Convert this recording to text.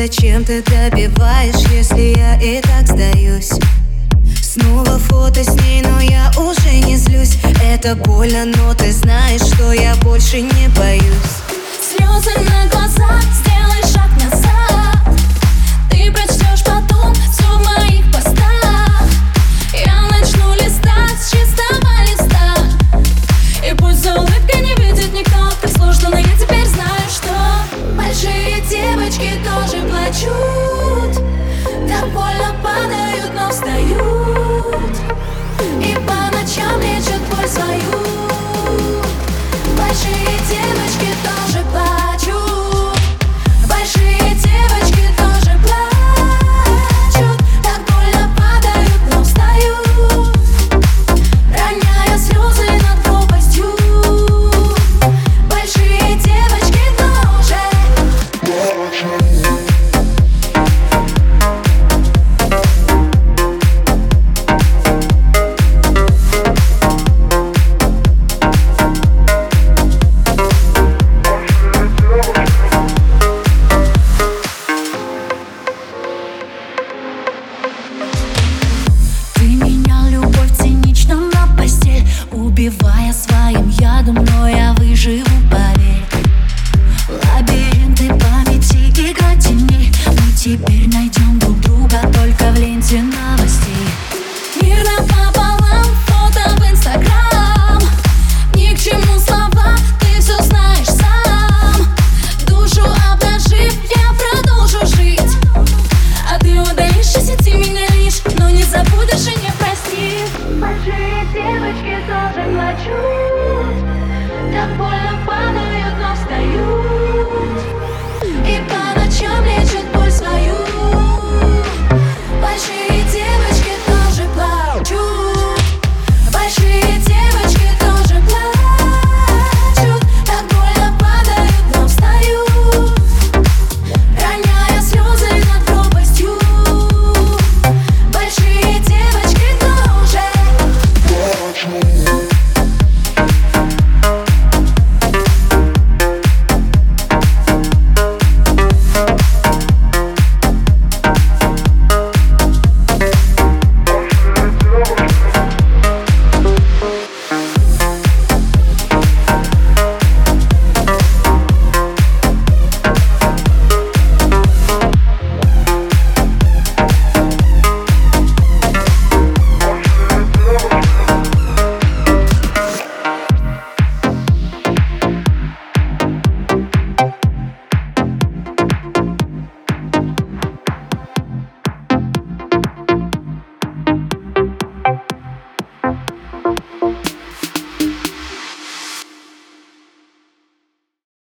зачем ты добиваешь, если я и так сдаюсь? Снова фото с ней, но я уже не злюсь. Это больно, но ты знаешь, что я больше не боюсь. Слезы на глазах Девочки тоже плачут. Довольно падают, но встают. ленте новостей Мир напополам, фото в инстаграм. Ни к чему слова, ты все знаешь сам. Душу обнажив, я продолжу жить. А ты удалишь сети меня лишь Но не забудешь и не простишь Большие девочки тоже